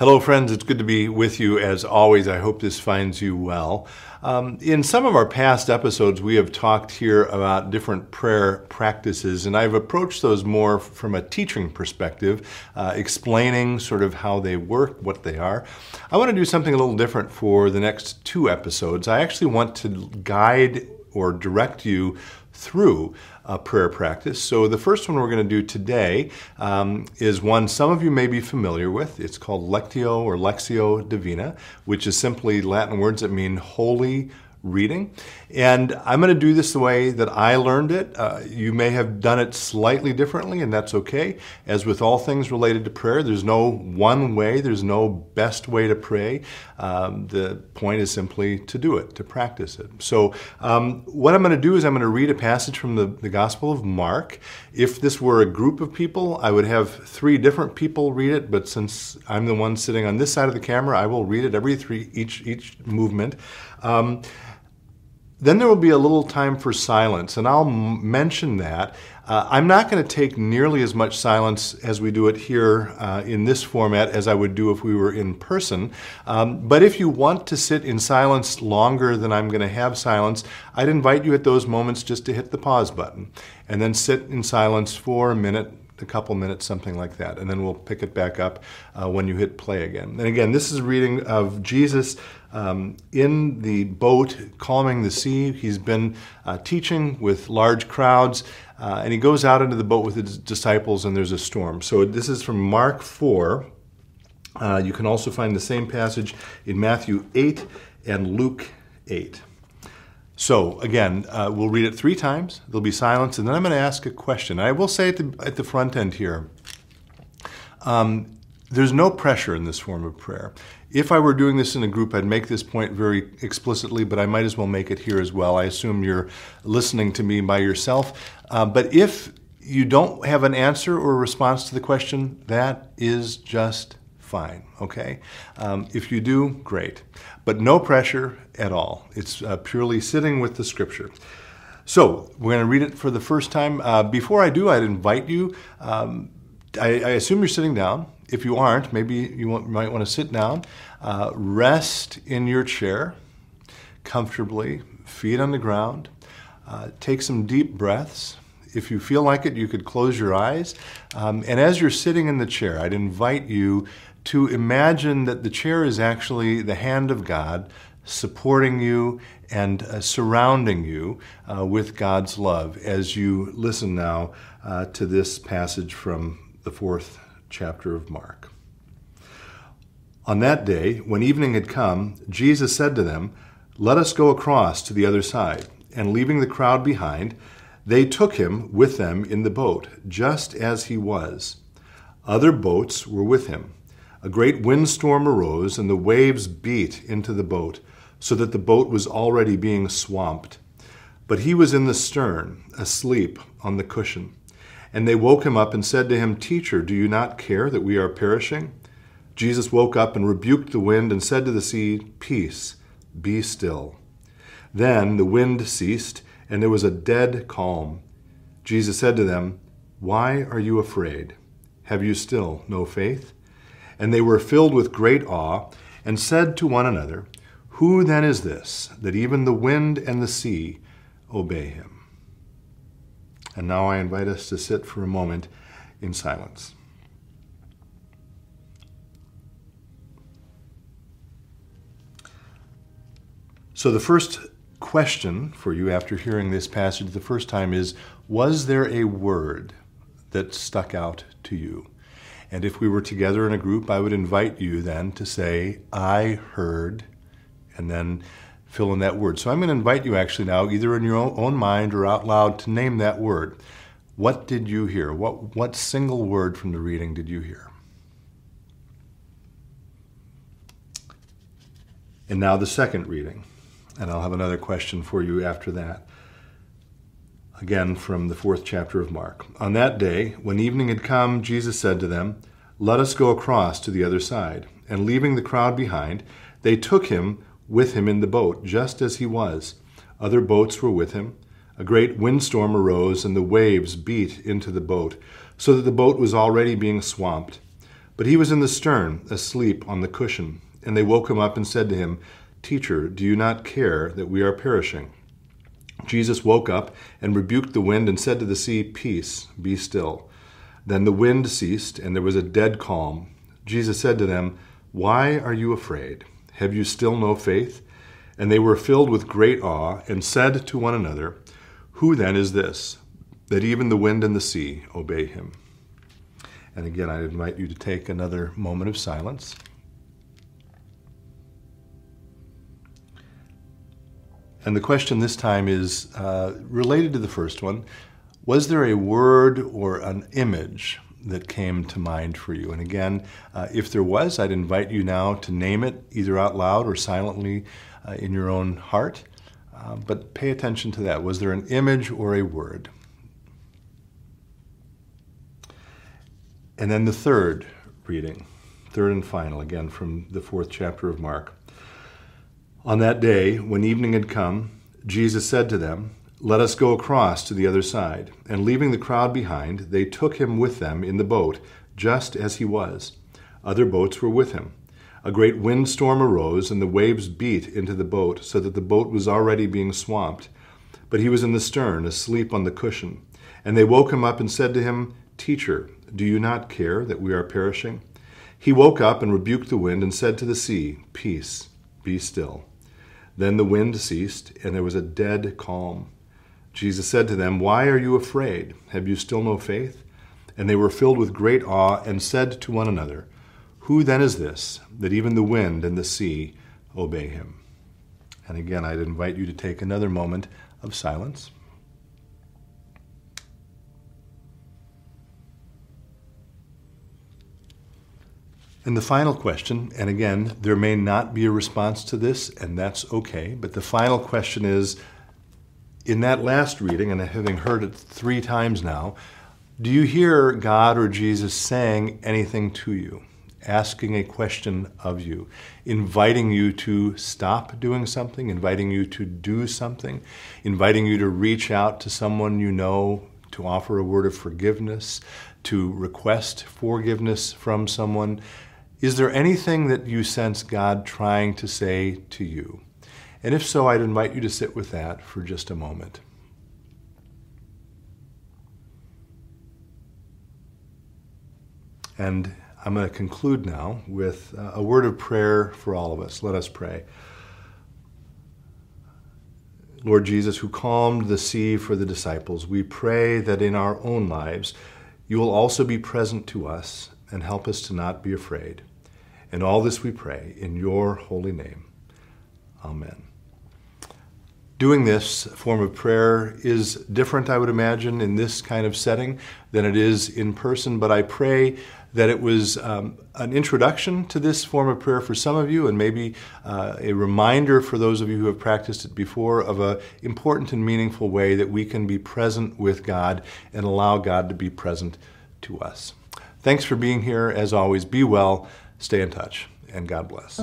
Hello, friends. It's good to be with you as always. I hope this finds you well. Um, in some of our past episodes, we have talked here about different prayer practices, and I've approached those more from a teaching perspective, uh, explaining sort of how they work, what they are. I want to do something a little different for the next two episodes. I actually want to guide or direct you through a prayer practice. So, the first one we're going to do today um, is one some of you may be familiar with. It's called Lectio or Lexio Divina, which is simply Latin words that mean holy reading. And I'm going to do this the way that I learned it. Uh, you may have done it slightly differently, and that's okay. As with all things related to prayer, there's no one way, there's no best way to pray. Um, the point is simply to do it, to practice it. So, um, what I'm going to do is I'm going to read a passage from the, the Gospel of Mark. If this were a group of people, I would have three different people read it, but since I'm the one sitting on this side of the camera, I will read it every three, each, each movement. Um, then there will be a little time for silence, and I'll m- mention that. Uh, I'm not going to take nearly as much silence as we do it here uh, in this format as I would do if we were in person. Um, but if you want to sit in silence longer than I'm going to have silence, I'd invite you at those moments just to hit the pause button and then sit in silence for a minute, a couple minutes, something like that. And then we'll pick it back up uh, when you hit play again. And again, this is a reading of Jesus um, in the boat calming the sea. He's been uh, teaching with large crowds, uh, and he goes out into the boat with his disciples, and there's a storm. So this is from Mark 4. Uh, you can also find the same passage in Matthew 8 and Luke 8. So, again, uh, we'll read it three times. There'll be silence, and then I'm going to ask a question. I will say at the, at the front end here um, there's no pressure in this form of prayer. If I were doing this in a group, I'd make this point very explicitly, but I might as well make it here as well. I assume you're listening to me by yourself. Uh, but if you don't have an answer or a response to the question, that is just fine, okay? Um, if you do, great. But no pressure at all. It's uh, purely sitting with the scripture. So we're going to read it for the first time. Uh, before I do, I'd invite you. Um, I, I, assume you're sitting down. If you aren't, maybe you want, might want to sit down, uh, rest in your chair comfortably, feet on the ground. Uh, take some deep breaths. If you feel like it, you could close your eyes. Um, and as you're sitting in the chair, I'd invite you to imagine that the chair is actually the hand of God supporting you and uh, surrounding you uh, with God's love as you listen now uh, to this passage from the fourth chapter of Mark. On that day, when evening had come, Jesus said to them, Let us go across to the other side. And leaving the crowd behind, they took him with them in the boat, just as he was. Other boats were with him. A great windstorm arose, and the waves beat into the boat, so that the boat was already being swamped. But he was in the stern, asleep on the cushion. And they woke him up and said to him, Teacher, do you not care that we are perishing? Jesus woke up and rebuked the wind and said to the sea, Peace, be still. Then the wind ceased, and there was a dead calm. Jesus said to them, Why are you afraid? Have you still no faith? And they were filled with great awe, and said to one another, Who then is this, that even the wind and the sea obey him? And now I invite us to sit for a moment in silence. So, the first question for you after hearing this passage the first time is Was there a word that stuck out to you? And if we were together in a group, I would invite you then to say, I heard, and then fill in that word. So I'm going to invite you actually now, either in your own mind or out loud, to name that word. What did you hear? What, what single word from the reading did you hear? And now the second reading. And I'll have another question for you after that again from the fourth chapter of Mark. On that day, when evening had come, Jesus said to them, Let us go across to the other side. And leaving the crowd behind, they took him with him in the boat, just as he was. Other boats were with him. A great windstorm arose, and the waves beat into the boat, so that the boat was already being swamped. But he was in the stern, asleep on the cushion. And they woke him up and said to him, Teacher, do you not care that we are perishing? Jesus woke up and rebuked the wind and said to the sea, Peace, be still. Then the wind ceased, and there was a dead calm. Jesus said to them, Why are you afraid? Have you still no faith? And they were filled with great awe and said to one another, Who then is this, that even the wind and the sea obey him? And again, I invite you to take another moment of silence. And the question this time is uh, related to the first one. Was there a word or an image that came to mind for you? And again, uh, if there was, I'd invite you now to name it either out loud or silently uh, in your own heart. Uh, but pay attention to that. Was there an image or a word? And then the third reading, third and final, again from the fourth chapter of Mark. On that day, when evening had come, Jesus said to them, Let us go across to the other side. And leaving the crowd behind, they took him with them in the boat, just as he was. Other boats were with him. A great windstorm arose, and the waves beat into the boat, so that the boat was already being swamped. But he was in the stern, asleep on the cushion. And they woke him up and said to him, Teacher, do you not care that we are perishing? He woke up and rebuked the wind and said to the sea, Peace, be still. Then the wind ceased, and there was a dead calm. Jesus said to them, Why are you afraid? Have you still no faith? And they were filled with great awe and said to one another, Who then is this, that even the wind and the sea obey him? And again, I'd invite you to take another moment of silence. And the final question, and again, there may not be a response to this, and that's okay, but the final question is in that last reading, and having heard it three times now, do you hear God or Jesus saying anything to you, asking a question of you, inviting you to stop doing something, inviting you to do something, inviting you to reach out to someone you know to offer a word of forgiveness, to request forgiveness from someone? Is there anything that you sense God trying to say to you? And if so, I'd invite you to sit with that for just a moment. And I'm going to conclude now with uh, a word of prayer for all of us. Let us pray. Lord Jesus, who calmed the sea for the disciples, we pray that in our own lives you will also be present to us and help us to not be afraid. And all this we pray in your holy name. Amen. Doing this form of prayer is different, I would imagine, in this kind of setting than it is in person, but I pray that it was um, an introduction to this form of prayer for some of you, and maybe uh, a reminder for those of you who have practiced it before of an important and meaningful way that we can be present with God and allow God to be present to us. Thanks for being here. As always, be well. Stay in touch, and God bless.